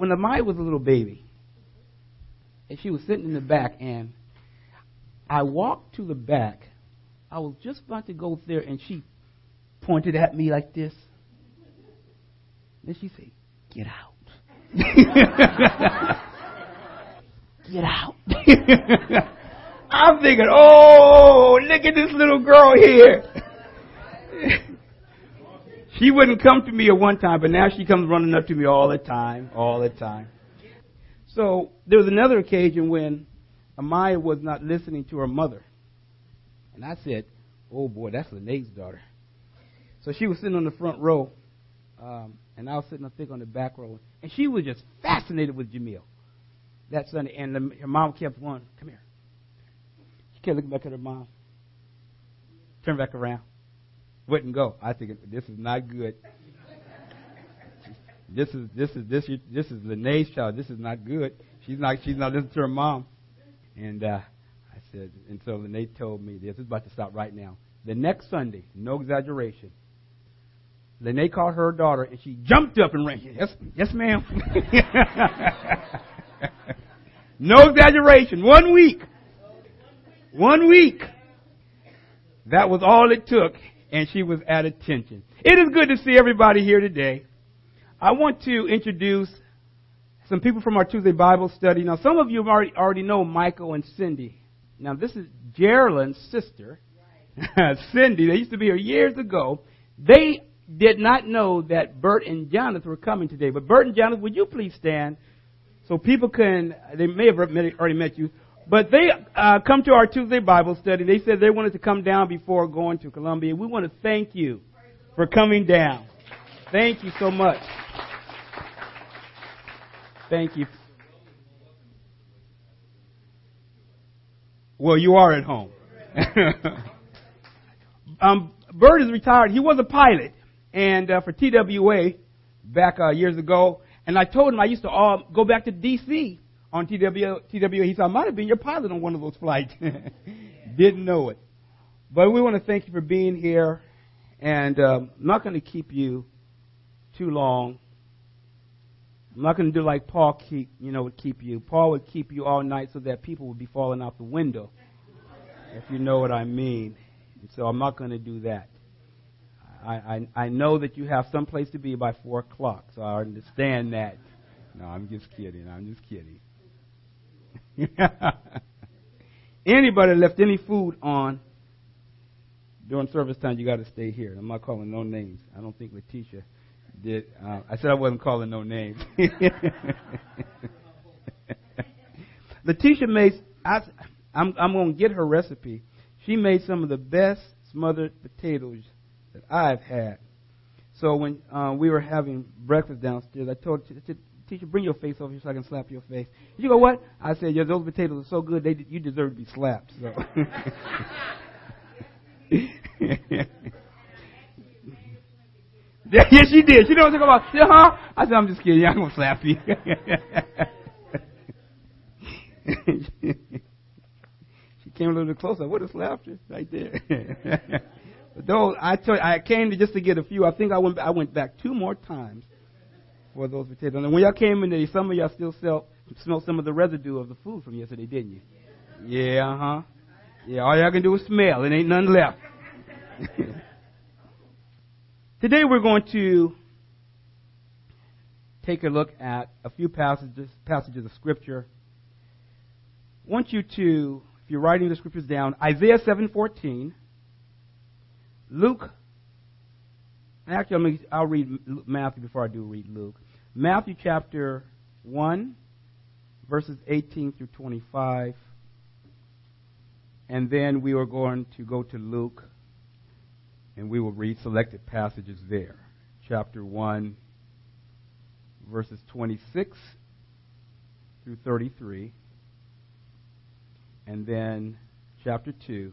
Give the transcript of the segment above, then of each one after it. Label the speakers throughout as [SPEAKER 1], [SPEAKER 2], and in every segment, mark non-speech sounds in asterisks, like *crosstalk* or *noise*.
[SPEAKER 1] when Amaya was a little baby, and she was sitting in the back, and I walked to the back. I was just about to go there, and she pointed at me like this. Then she said, Get out. *laughs* Get out. *laughs* I'm thinking, oh, look at this little girl here. *laughs* she wouldn't come to me at one time, but now she comes running up to me all the time, all the time. So there was another occasion when Amaya was not listening to her mother. And I said, oh boy, that's Lene's daughter. So she was sitting on the front row, um, and I was sitting, I think, on the back row. And she was just fascinated with Jamil that Sunday. And the, her mom kept going, come here. She kept looking back at her mom. Turn back around. Wouldn't go. I think this is not good. This is this is this this is Lene's child. This is not good. She's not she's not listening to her mom. And uh, I said, and so Lene told me this. is about to stop right now. The next Sunday, no exaggeration, Lene called her daughter and she jumped up and ran. Yes, yes, ma'am. *laughs* no exaggeration. One week. One week. That was all it took, and she was at attention. It is good to see everybody here today. I want to introduce some people from our Tuesday Bible study. Now, some of you already, already know Michael and Cindy. Now, this is Geraldine's sister, right. *laughs* Cindy. They used to be here years ago. They did not know that Bert and Jonathan were coming today. But Bert and Jonathan, would you please stand so people can, they may have already met you, but they uh, come to our Tuesday Bible study. They said they wanted to come down before going to Columbia. We want to thank you for coming down. Thank you so much. Thank you. Well, you are at home. *laughs* um, Bert is retired. He was a pilot and uh, for TWA back uh, years ago. And I told him I used to all go back to DC on TW, TWA. He said I might have been your pilot on one of those flights. *laughs* Didn't know it. But we want to thank you for being here, and um, I'm not going to keep you too long. I'm not going to do like Paul keep, you know, would keep you. Paul would keep you all night so that people would be falling out the window, if you know what I mean. And so I'm not going to do that. I, I, I know that you have some place to be by 4 o'clock, so I understand that. No, I'm just kidding. I'm just kidding. *laughs* Anybody left any food on during service time, you got to stay here. I'm not calling no names. I don't think Letitia did. Uh, I said I wasn't calling no names. *laughs* Letitia made. I, I'm, I'm going to get her recipe. She made some of the best smothered potatoes that I've had. So when uh, we were having breakfast downstairs, I told t- teacher, bring your face over here so I can slap your face. You go, what? I said, yeah, those potatoes are so good, they you deserve to be slapped. So. *laughs* yes, she did. She knows what I'm talking about. Yeah, huh? I said, I'm just kidding. I'm gonna slap you. *laughs* she came a little bit closer. I would have slapped her right there. *laughs* Those I told I came to just to get a few. I think I went I went back two more times for those potatoes. And when y'all came in there, some of y'all still smell smell some of the residue of the food from yesterday, didn't you? Yeah, uh huh. Yeah, all y'all can do is smell. It ain't none left. *laughs* Today we're going to take a look at a few passages passages of scripture. I want you to, if you're writing the scriptures down, Isaiah 7:14. Luke, actually, I'll read Matthew before I do read Luke. Matthew chapter 1, verses 18 through 25. And then we are going to go to Luke, and we will read selected passages there. Chapter 1, verses 26 through 33. And then chapter 2,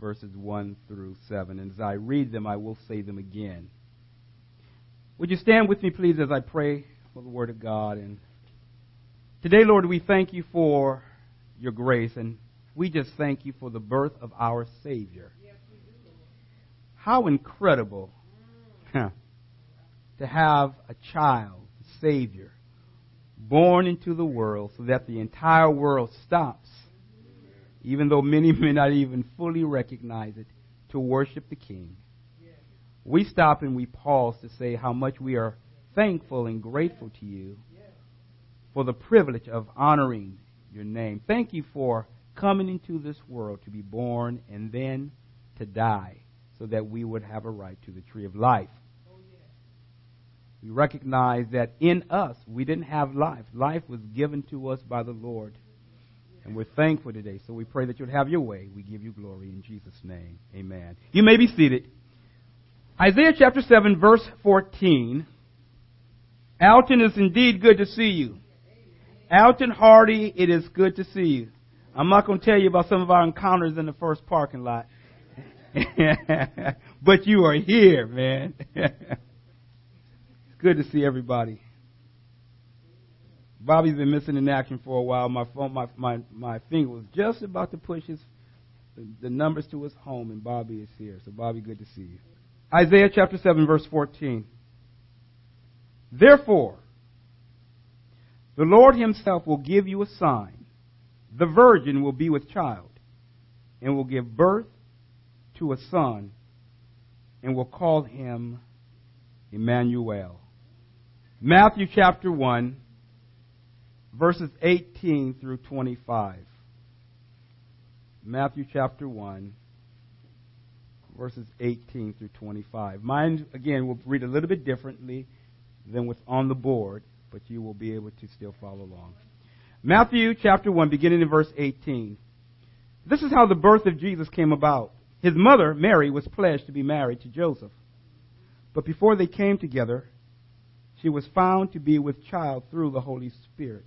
[SPEAKER 1] verses 1 through 7. And as I read them, I will say them again. Would you stand with me, please, as I pray for the Word of God? And today, Lord, we thank you for your grace, and we just thank you for the birth of our Savior. How incredible *laughs* to have a child a Savior born into the world so that the entire world stops, even though many *laughs* may not even fully recognize it, to worship the King. We stop and we pause to say how much we are thankful and grateful to you for the privilege of honoring your name. Thank you for coming into this world to be born and then to die so that we would have a right to the tree of life. We recognize that in us, we didn't have life. Life was given to us by the Lord. And we're thankful today. So we pray that you'll have your way. We give you glory in Jesus' name. Amen. You may be seated. Isaiah chapter 7, verse 14. Alton is indeed good to see you. Alton Hardy, it is good to see you. I'm not going to tell you about some of our encounters in the first parking lot. *laughs* but you are here, man. *laughs* It's good to see everybody. Bobby's been missing in action for a while. My phone, my my my finger was just about to push his the numbers to his home, and Bobby is here. So Bobby, good to see you. Isaiah chapter seven, verse fourteen. Therefore, the Lord Himself will give you a sign: the virgin will be with child, and will give birth to a son, and will call him Emmanuel. Matthew chapter 1, verses 18 through 25. Matthew chapter 1, verses 18 through 25. Mine, again, will read a little bit differently than what's on the board, but you will be able to still follow along. Matthew chapter 1, beginning in verse 18. This is how the birth of Jesus came about. His mother, Mary, was pledged to be married to Joseph. But before they came together, she was found to be with child through the Holy Spirit.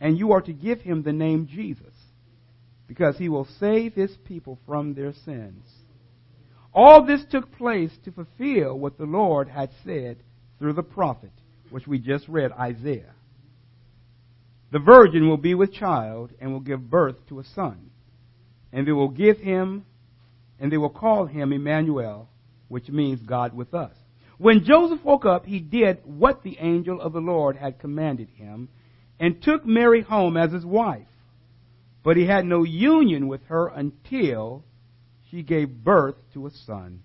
[SPEAKER 1] and you are to give him the name Jesus, because he will save his people from their sins. All this took place to fulfill what the Lord had said through the prophet, which we just read, Isaiah. The virgin will be with child and will give birth to a son, and they will give him, and they will call him Emmanuel, which means God with us. When Joseph woke up, he did what the angel of the Lord had commanded him and took Mary home as his wife. But he had no union with her until she gave birth to a son,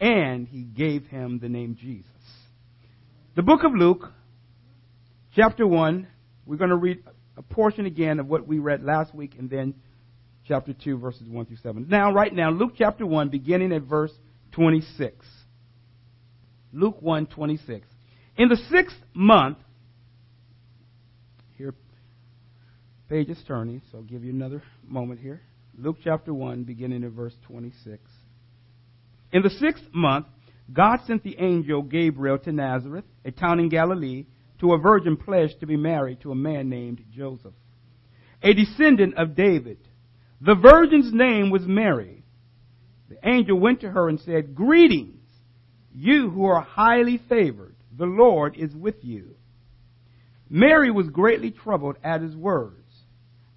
[SPEAKER 1] and he gave him the name Jesus. The book of Luke, chapter 1, we're going to read a portion again of what we read last week and then chapter 2, verses 1 through 7. Now, right now, Luke chapter 1, beginning at verse 26. Luke 1 26. In the sixth month, here, page is turning, so I'll give you another moment here. Luke chapter 1, beginning at verse 26. In the sixth month, God sent the angel Gabriel to Nazareth, a town in Galilee, to a virgin pledged to be married to a man named Joseph, a descendant of David. The virgin's name was Mary. The angel went to her and said, Greetings you who are highly favored, the Lord is with you. Mary was greatly troubled at his words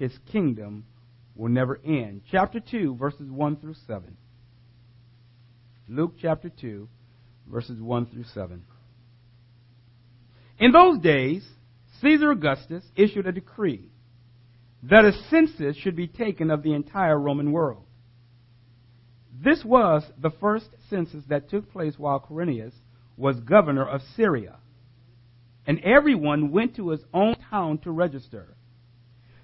[SPEAKER 1] His kingdom will never end. Chapter 2, verses 1 through 7. Luke chapter 2, verses 1 through 7. In those days, Caesar Augustus issued a decree that a census should be taken of the entire Roman world. This was the first census that took place while Quirinius was governor of Syria. and everyone went to his own town to register.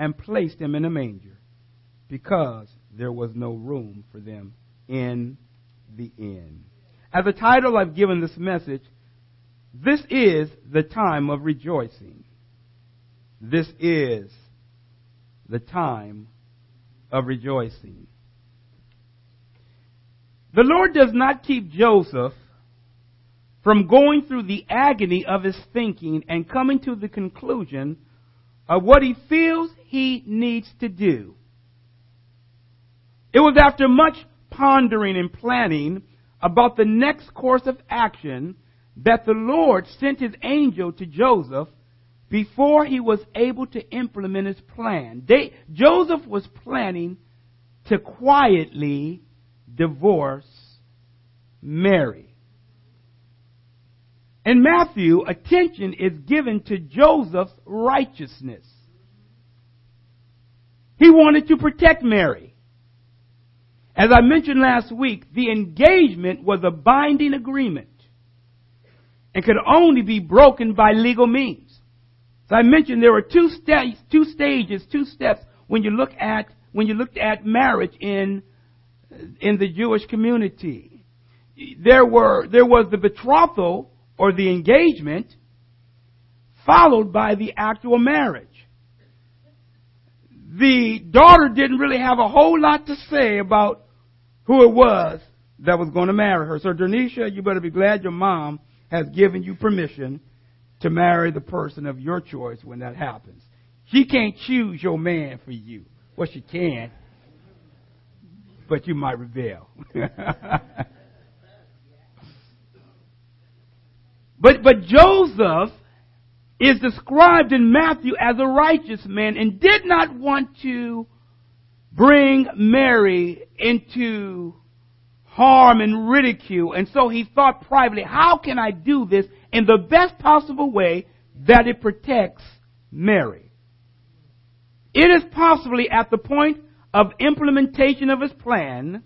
[SPEAKER 1] and placed him in a manger because there was no room for them in the inn. As a title I've given this message, this is the time of rejoicing. This is the time of rejoicing. The Lord does not keep Joseph from going through the agony of his thinking and coming to the conclusion of what he feels he needs to do. It was after much pondering and planning about the next course of action that the Lord sent his angel to Joseph before he was able to implement his plan. They, Joseph was planning to quietly divorce Mary. In Matthew, attention is given to Joseph's righteousness. He wanted to protect Mary. As I mentioned last week, the engagement was a binding agreement and could only be broken by legal means. As I mentioned there were two steps, two stages, two steps when you look at when you looked at marriage in in the Jewish community. There were there was the betrothal or the engagement followed by the actual marriage. The daughter didn't really have a whole lot to say about who it was that was going to marry her. So Dernisha, you better be glad your mom has given you permission to marry the person of your choice when that happens. She can't choose your man for you. Well, she can, but you might rebel. *laughs* but, but Joseph is described in Matthew as a righteous man and did not want to bring Mary into harm and ridicule. And so he thought privately, how can I do this in the best possible way that it protects Mary? It is possibly at the point of implementation of his plan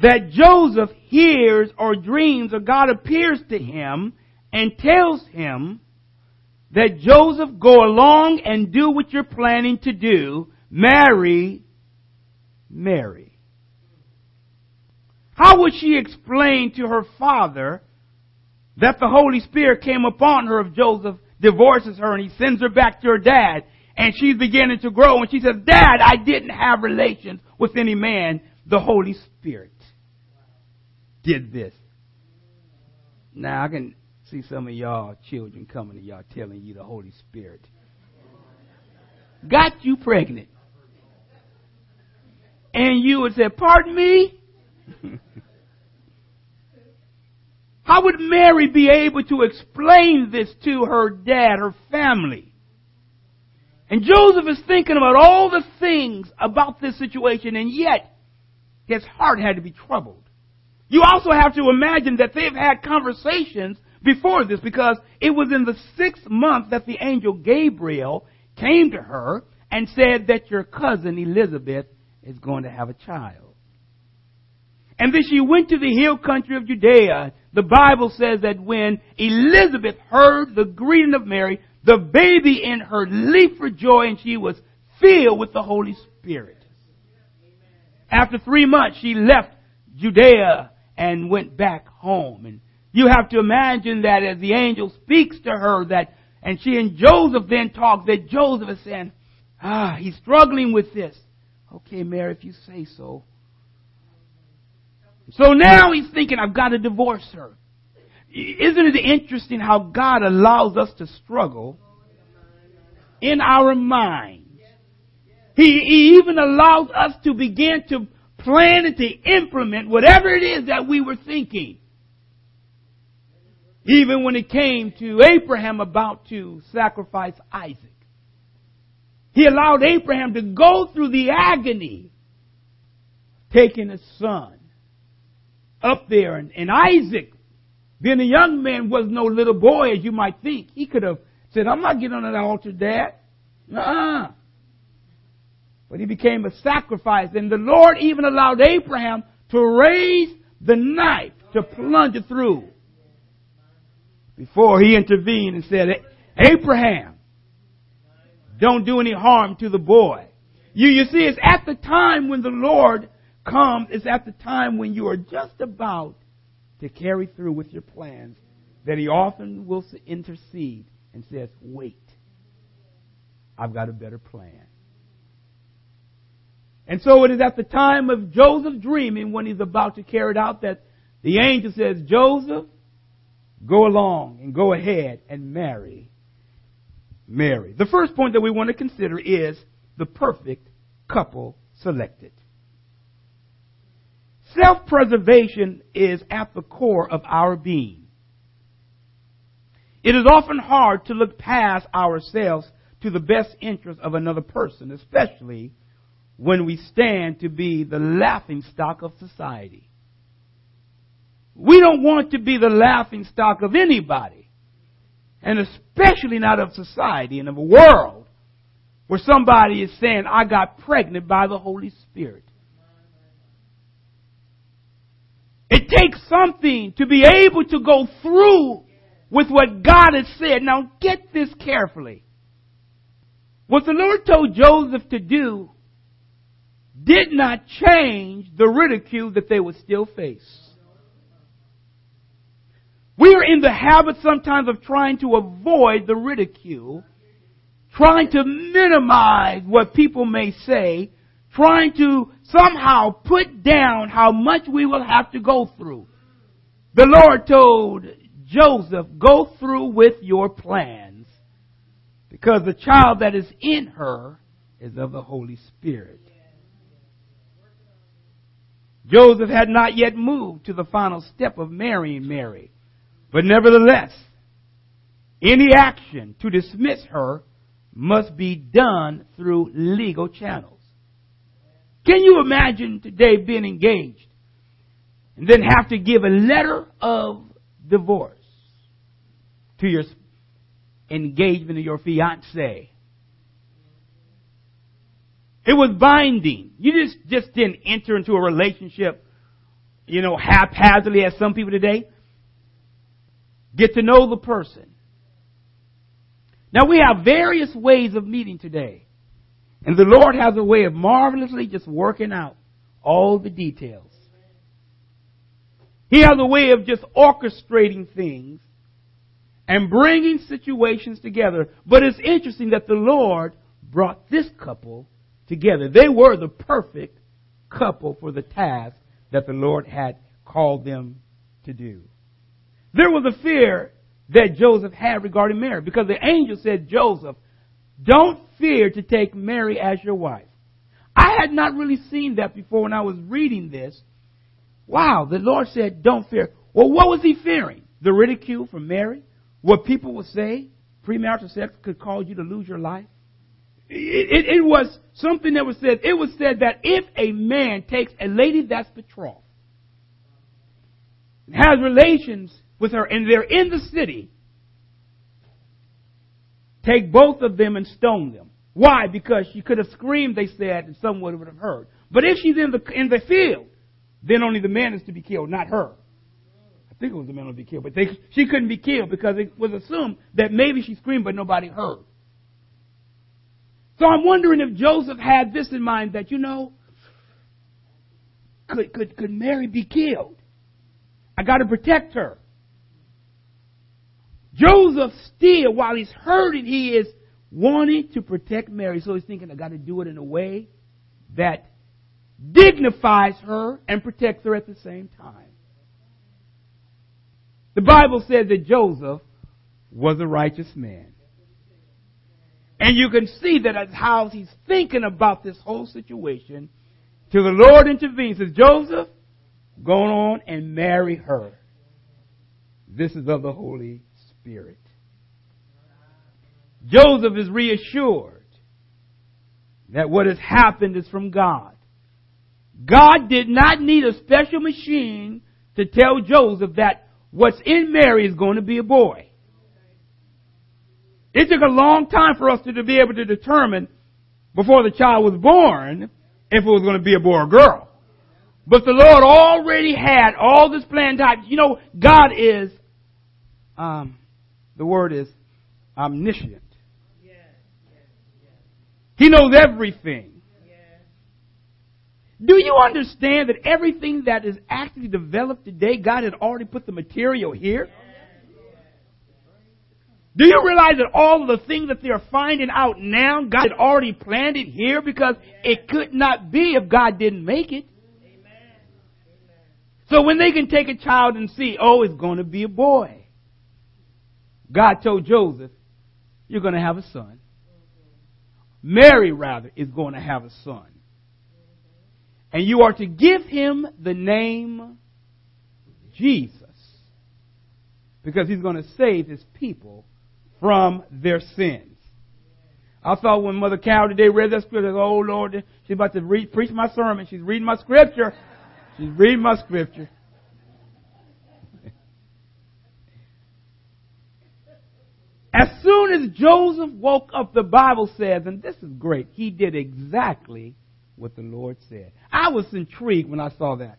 [SPEAKER 1] that Joseph hears or dreams or God appears to him and tells him that Joseph go along and do what you're planning to do, marry Mary. How would she explain to her father that the Holy Spirit came upon her if Joseph divorces her and he sends her back to her dad and she's beginning to grow and she says, Dad, I didn't have relations with any man. The Holy Spirit did this. Now I can see some of y'all children coming to y'all telling you the Holy Spirit got you pregnant. And you would say, pardon me? *laughs* How would Mary be able to explain this to her dad, her family? And Joseph is thinking about all the things about this situation, and yet his heart had to be troubled. You also have to imagine that they've had conversations before this because it was in the sixth month that the angel Gabriel came to her and said that your cousin Elizabeth is going to have a child. And then she went to the hill country of Judea. The Bible says that when Elizabeth heard the greeting of Mary, the baby in her leaped for joy and she was filled with the Holy Spirit. After three months, she left Judea and went back home. And you have to imagine that as the angel speaks to her that, and she and Joseph then talk, that Joseph is saying, ah, he's struggling with this. Okay, Mary, if you say so. So now he's thinking, I've got to divorce her. Isn't it interesting how God allows us to struggle in our minds? He, he even allows us to begin to plan and to implement whatever it is that we were thinking. Even when it came to Abraham about to sacrifice Isaac. He allowed Abraham to go through the agony taking his son up there. And, and Isaac, being a young man, was no little boy as you might think. He could have said, I'm not getting on that altar, Dad. uh But he became a sacrifice. And the Lord even allowed Abraham to raise the knife to plunge it through before he intervened and said, Abraham, don't do any harm to the boy. You, you see, it's at the time when the Lord comes, it's at the time when you are just about to carry through with your plans that he often will intercede and says, wait, I've got a better plan. And so it is at the time of Joseph dreaming when he's about to carry it out that the angel says, Joseph, go along and go ahead and marry Mary. The first point that we want to consider is the perfect couple selected. Self-preservation is at the core of our being. It is often hard to look past ourselves to the best interest of another person, especially when we stand to be the laughing stock of society. We don't want to be the laughing stock of anybody, and especially not of society and of a world where somebody is saying, I got pregnant by the Holy Spirit. It takes something to be able to go through with what God has said. Now get this carefully. What the Lord told Joseph to do did not change the ridicule that they would still face. We are in the habit sometimes of trying to avoid the ridicule, trying to minimize what people may say, trying to somehow put down how much we will have to go through. The Lord told Joseph, go through with your plans because the child that is in her is of the Holy Spirit. Joseph had not yet moved to the final step of marrying Mary. But nevertheless, any action to dismiss her must be done through legal channels. Can you imagine today being engaged and then have to give a letter of divorce to your engagement of your fiance? It was binding. You just, just didn't enter into a relationship, you know, haphazardly as some people today. Get to know the person. Now we have various ways of meeting today. And the Lord has a way of marvelously just working out all the details. He has a way of just orchestrating things and bringing situations together. But it's interesting that the Lord brought this couple together. They were the perfect couple for the task that the Lord had called them to do. There was a fear that Joseph had regarding Mary because the angel said, Joseph, don't fear to take Mary as your wife. I had not really seen that before when I was reading this. Wow, the Lord said, don't fear. Well, what was he fearing? The ridicule from Mary? What people would say? Premarital sex could cause you to lose your life? It, it, it, was something that was said. It was said that if a man takes a lady that's betrothed, has relations with her, and they're in the city, take both of them and stone them. Why? Because she could have screamed, they said, and someone would have heard. But if she's in the in the field, then only the man is to be killed, not her. I think it was the man to be killed, but they, she couldn't be killed because it was assumed that maybe she screamed, but nobody heard. So I'm wondering if Joseph had this in mind that, you know, could, could, could Mary be killed? I got to protect her. Joseph still, while he's hurting, he is wanting to protect Mary. So he's thinking, I got to do it in a way that dignifies her and protects her at the same time. The Bible says that Joseph was a righteous man. And you can see that as how he's thinking about this whole situation. Till the Lord intervenes, says, Joseph, go on and marry her. This is of the Holy Spirit. Joseph is reassured that what has happened is from God. God did not need a special machine to tell Joseph that what's in Mary is going to be a boy. It took a long time for us to, to be able to determine before the child was born if it was going to be a boy or girl. But the Lord already had all this planned out. You know, God is, um, the word is omniscient. He knows everything. Do you understand that everything that is actually developed today, God had already put the material here? Do you realize that all of the things that they're finding out now, God had already planned it here because it could not be if God didn't make it? So when they can take a child and see, oh, it's going to be a boy. God told Joseph, you're going to have a son. Mary, rather, is going to have a son. And you are to give him the name Jesus. Because he's going to save his people from their sins. I thought when Mother Cow today read that scripture, oh Lord, she's about to read, preach my sermon. She's reading my scripture. She's reading my scripture. As soon as Joseph woke up, the Bible says, and this is great, he did exactly what the Lord said. I was intrigued when I saw that.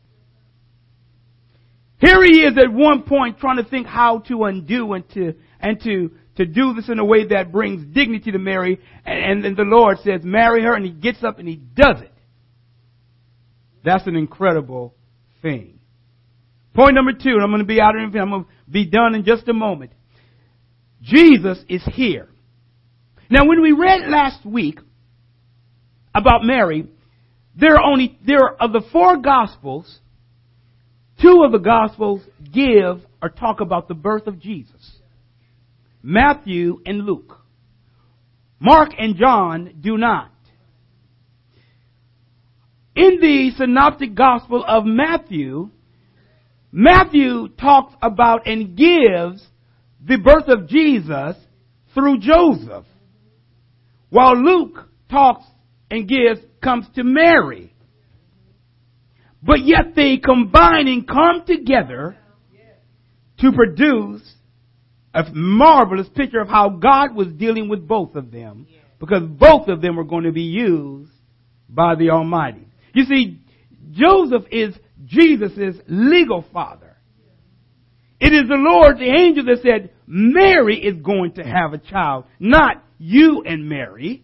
[SPEAKER 1] Here he is at one point trying to think how to undo and to, and to, to do this in a way that brings dignity to Mary. And, and the Lord says, marry her, and he gets up and he does it. That's an incredible thing. Point number two, and I'm going to be out of here, I'm going to be done in just a moment. Jesus is here. Now when we read last week about Mary, there are only, there are of the four gospels, two of the gospels give or talk about the birth of Jesus. Matthew and Luke. Mark and John do not. In the synoptic gospel of Matthew, Matthew talks about and gives the birth of Jesus through Joseph. While Luke talks and gives, comes to Mary. But yet they combine and come together to produce a marvelous picture of how God was dealing with both of them because both of them were going to be used by the Almighty. You see, Joseph is Jesus' legal father. It is the Lord, the angel that said, Mary is going to have a child, not you and Mary.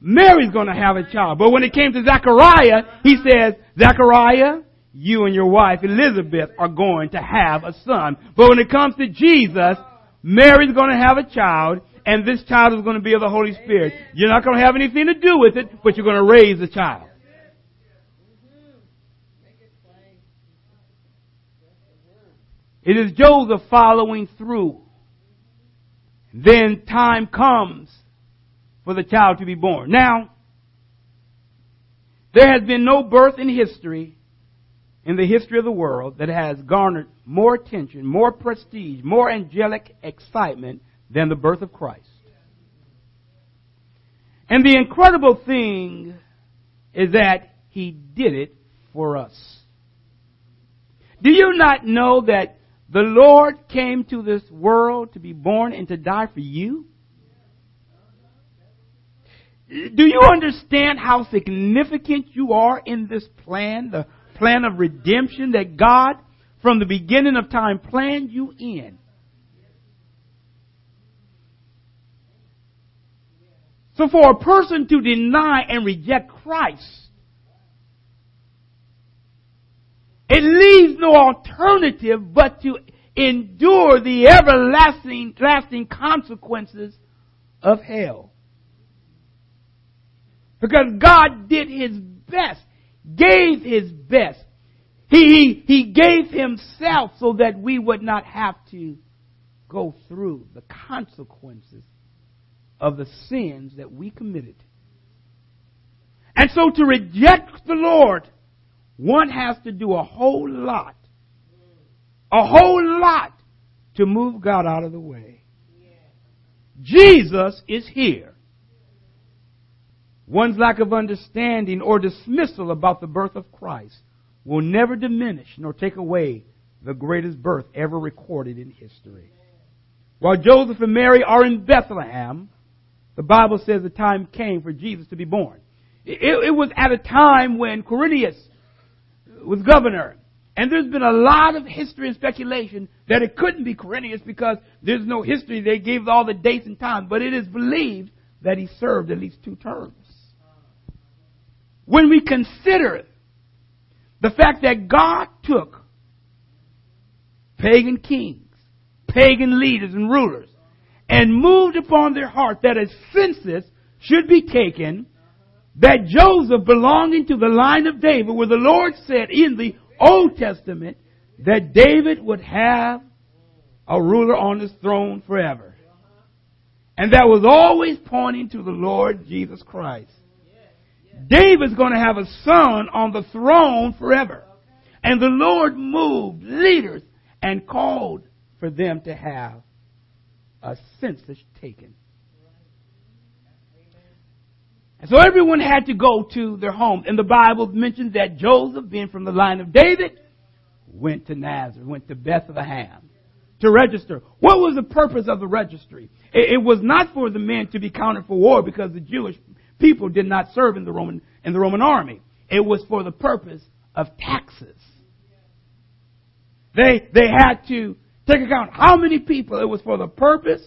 [SPEAKER 1] Mary's going to have a child. But when it came to Zechariah, he says, Zechariah, you and your wife Elizabeth are going to have a son. But when it comes to Jesus, Mary's going to have a child, and this child is going to be of the Holy Spirit. You're not going to have anything to do with it, but you're going to raise the child. It is Joseph following through. Then time comes for the child to be born. Now, there has been no birth in history, in the history of the world, that has garnered more attention, more prestige, more angelic excitement than the birth of Christ. And the incredible thing is that He did it for us. Do you not know that the Lord came to this world to be born and to die for you. Do you understand how significant you are in this plan, the plan of redemption that God, from the beginning of time, planned you in? So for a person to deny and reject Christ, It leaves no alternative but to endure the everlasting lasting consequences of hell. Because God did His best, gave His best. He, he, he gave Himself so that we would not have to go through the consequences of the sins that we committed. And so to reject the Lord one has to do a whole lot, a whole lot to move God out of the way. Jesus is here. One's lack of understanding or dismissal about the birth of Christ will never diminish nor take away the greatest birth ever recorded in history. While Joseph and Mary are in Bethlehem, the Bible says the time came for Jesus to be born. It, it was at a time when Quirinius was governor. And there's been a lot of history and speculation that it couldn't be Quirinius because there's no history. They gave all the dates and times, but it is believed that he served at least two terms. When we consider the fact that God took pagan kings, pagan leaders and rulers, and moved upon their heart that a census should be taken, that Joseph belonging to the line of David, where the Lord said in the Old Testament that David would have a ruler on his throne forever. And that was always pointing to the Lord Jesus Christ. David's going to have a son on the throne forever. And the Lord moved leaders and called for them to have a census taken. And so everyone had to go to their home. And the Bible mentions that Joseph, being from the line of David, went to Nazareth, went to Bethlehem to register. What was the purpose of the registry? It, it was not for the men to be counted for war because the Jewish people did not serve in the Roman, in the Roman army. It was for the purpose of taxes. They, they had to take account how many people. It was for the purpose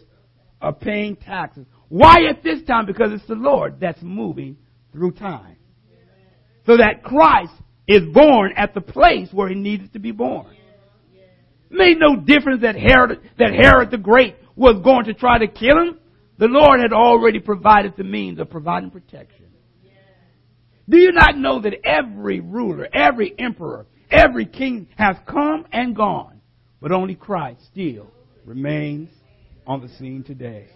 [SPEAKER 1] of paying taxes. Why at this time? Because it's the Lord that's moving through time. So that Christ is born at the place where he needed to be born. Made no difference that Herod, that Herod the Great was going to try to kill him. The Lord had already provided the means of providing protection. Do you not know that every ruler, every emperor, every king has come and gone, but only Christ still remains on the scene today?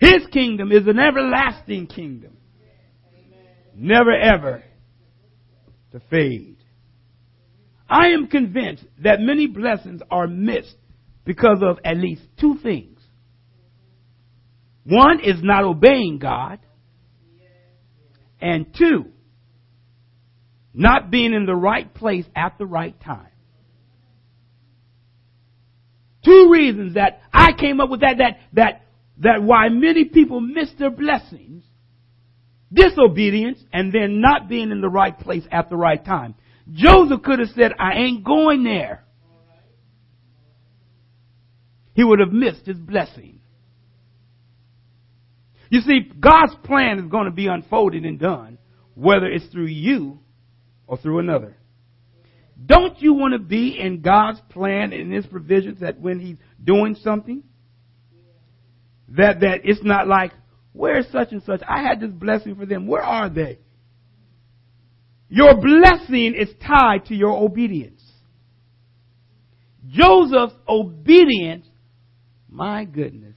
[SPEAKER 1] His kingdom is an everlasting kingdom. Never ever to fade. I am convinced that many blessings are missed because of at least two things. One is not obeying God. And two, not being in the right place at the right time. Two reasons that I came up with that, that, that that why many people miss their blessings, disobedience, and then not being in the right place at the right time. Joseph could have said, I ain't going there. He would have missed his blessing. You see, God's plan is going to be unfolded and done, whether it's through you or through another. Don't you want to be in God's plan and His provisions that when He's doing something, that, that it's not like, where's such and such? I had this blessing for them. Where are they? Your blessing is tied to your obedience. Joseph's obedience, my goodness,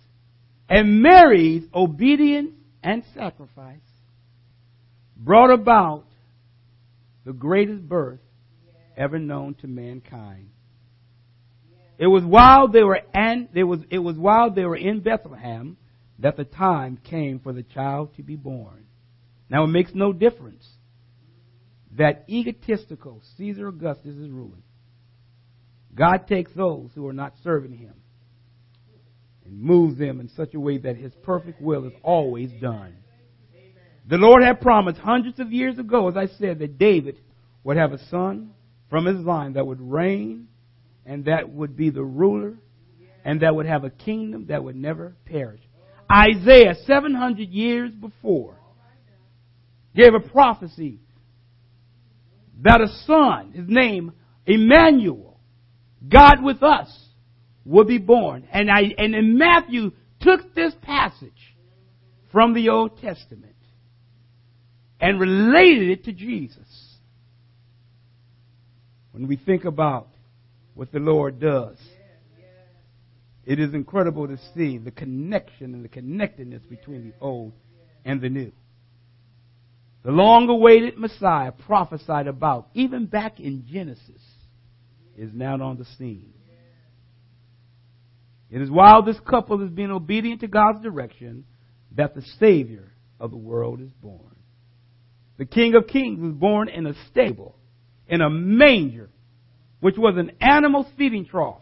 [SPEAKER 1] and Mary's obedience and sacrifice brought about the greatest birth ever known to mankind. It was while they were and it was it was while they were in Bethlehem that the time came for the child to be born. Now it makes no difference that egotistical Caesar Augustus is ruling. God takes those who are not serving him and moves them in such a way that his perfect will is always done. The Lord had promised hundreds of years ago, as I said, that David would have a son from his line that would reign and that would be the ruler, and that would have a kingdom that would never perish. Isaiah, 700 years before, gave a prophecy that a son, his name, Emmanuel, God with us, would be born. And, I, and Matthew took this passage from the Old Testament and related it to Jesus. When we think about what the Lord does. It is incredible to see the connection and the connectedness between the old and the new. The long awaited Messiah prophesied about, even back in Genesis, is now on the scene. It is while this couple is being obedient to God's direction that the Savior of the world is born. The King of Kings was born in a stable, in a manger, which was an animal's feeding trough.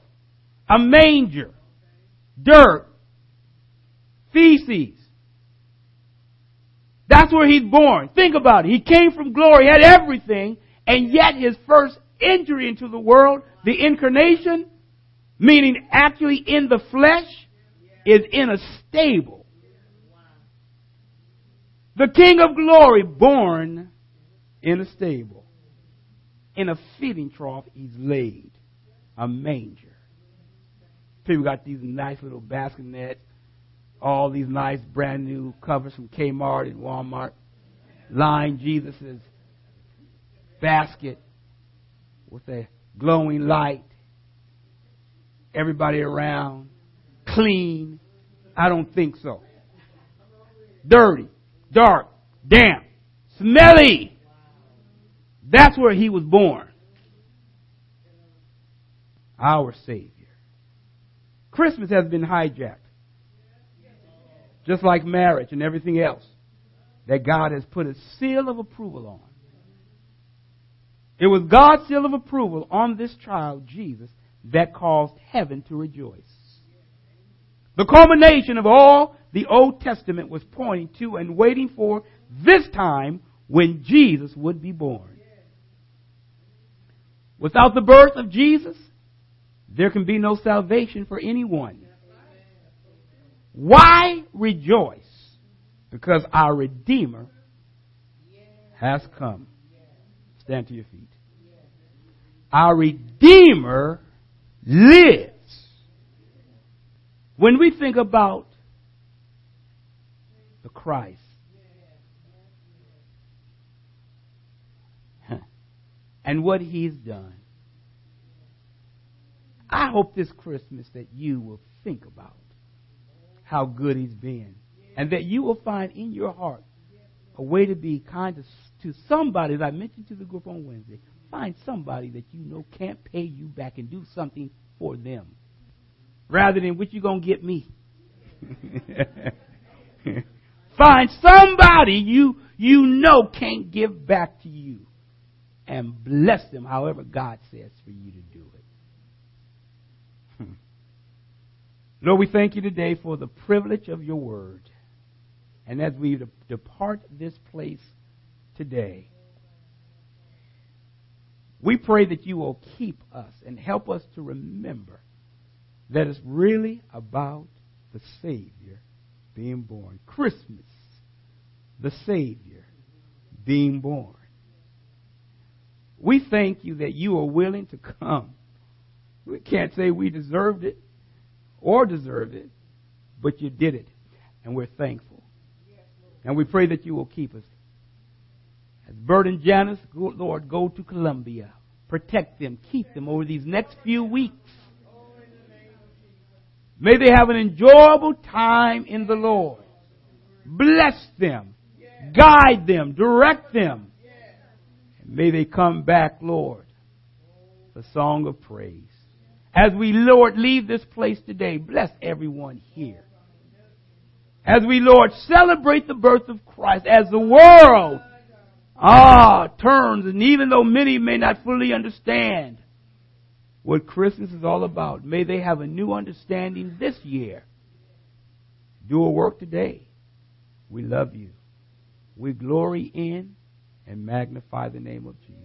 [SPEAKER 1] A manger. Dirt. Feces. That's where he's born. Think about it. He came from glory, had everything, and yet his first entry into the world, the incarnation, meaning actually in the flesh, is in a stable. The King of glory born in a stable. In a feeding trough, he's laid. A manger. People got these nice little baskinets, all these nice brand new covers from Kmart and Walmart. Line Jesus' basket with a glowing light. Everybody around. Clean. I don't think so. Dirty dark, damp, smelly. That's where he was born. Our Savior. Christmas has been hijacked. Just like marriage and everything else that God has put a seal of approval on. It was God's seal of approval on this child, Jesus, that caused heaven to rejoice. The culmination of all the Old Testament was pointing to and waiting for this time when Jesus would be born. Without the birth of Jesus, there can be no salvation for anyone. Why rejoice? Because our Redeemer has come. Stand to your feet. Our Redeemer lives. When we think about the Christ, and what he's done, I hope this Christmas that you will think about how good he's been. And that you will find in your heart a way to be kind to, to somebody, as I mentioned to the group on Wednesday. Find somebody that you know can't pay you back and do something for them rather than what you going to get me. *laughs* Find somebody you, you know can't give back to you and bless them however God says for you to do it. Hmm. Lord, we thank you today for the privilege of your word. And as we depart this place today, we pray that you will keep us and help us to remember that it's really about the Savior being born. Christmas, the Savior being born. We thank you that you are willing to come. We can't say we deserved it or deserve it, but you did it, and we're thankful. And we pray that you will keep us. As Bert and Janice, Lord, go to Columbia. Protect them, keep them over these next few weeks. May they have an enjoyable time in the Lord. Bless them. Guide them. Direct them. And may they come back, Lord, the song of praise. As we, Lord, leave this place today, bless everyone here. As we, Lord, celebrate the birth of Christ, as the world, ah, turns, and even though many may not fully understand, what Christmas is all about. May they have a new understanding this year. Do a work today. We love you. We glory in and magnify the name of Jesus.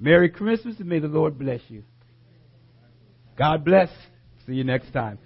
[SPEAKER 1] Merry Christmas and may the Lord bless you. God bless. See you next time.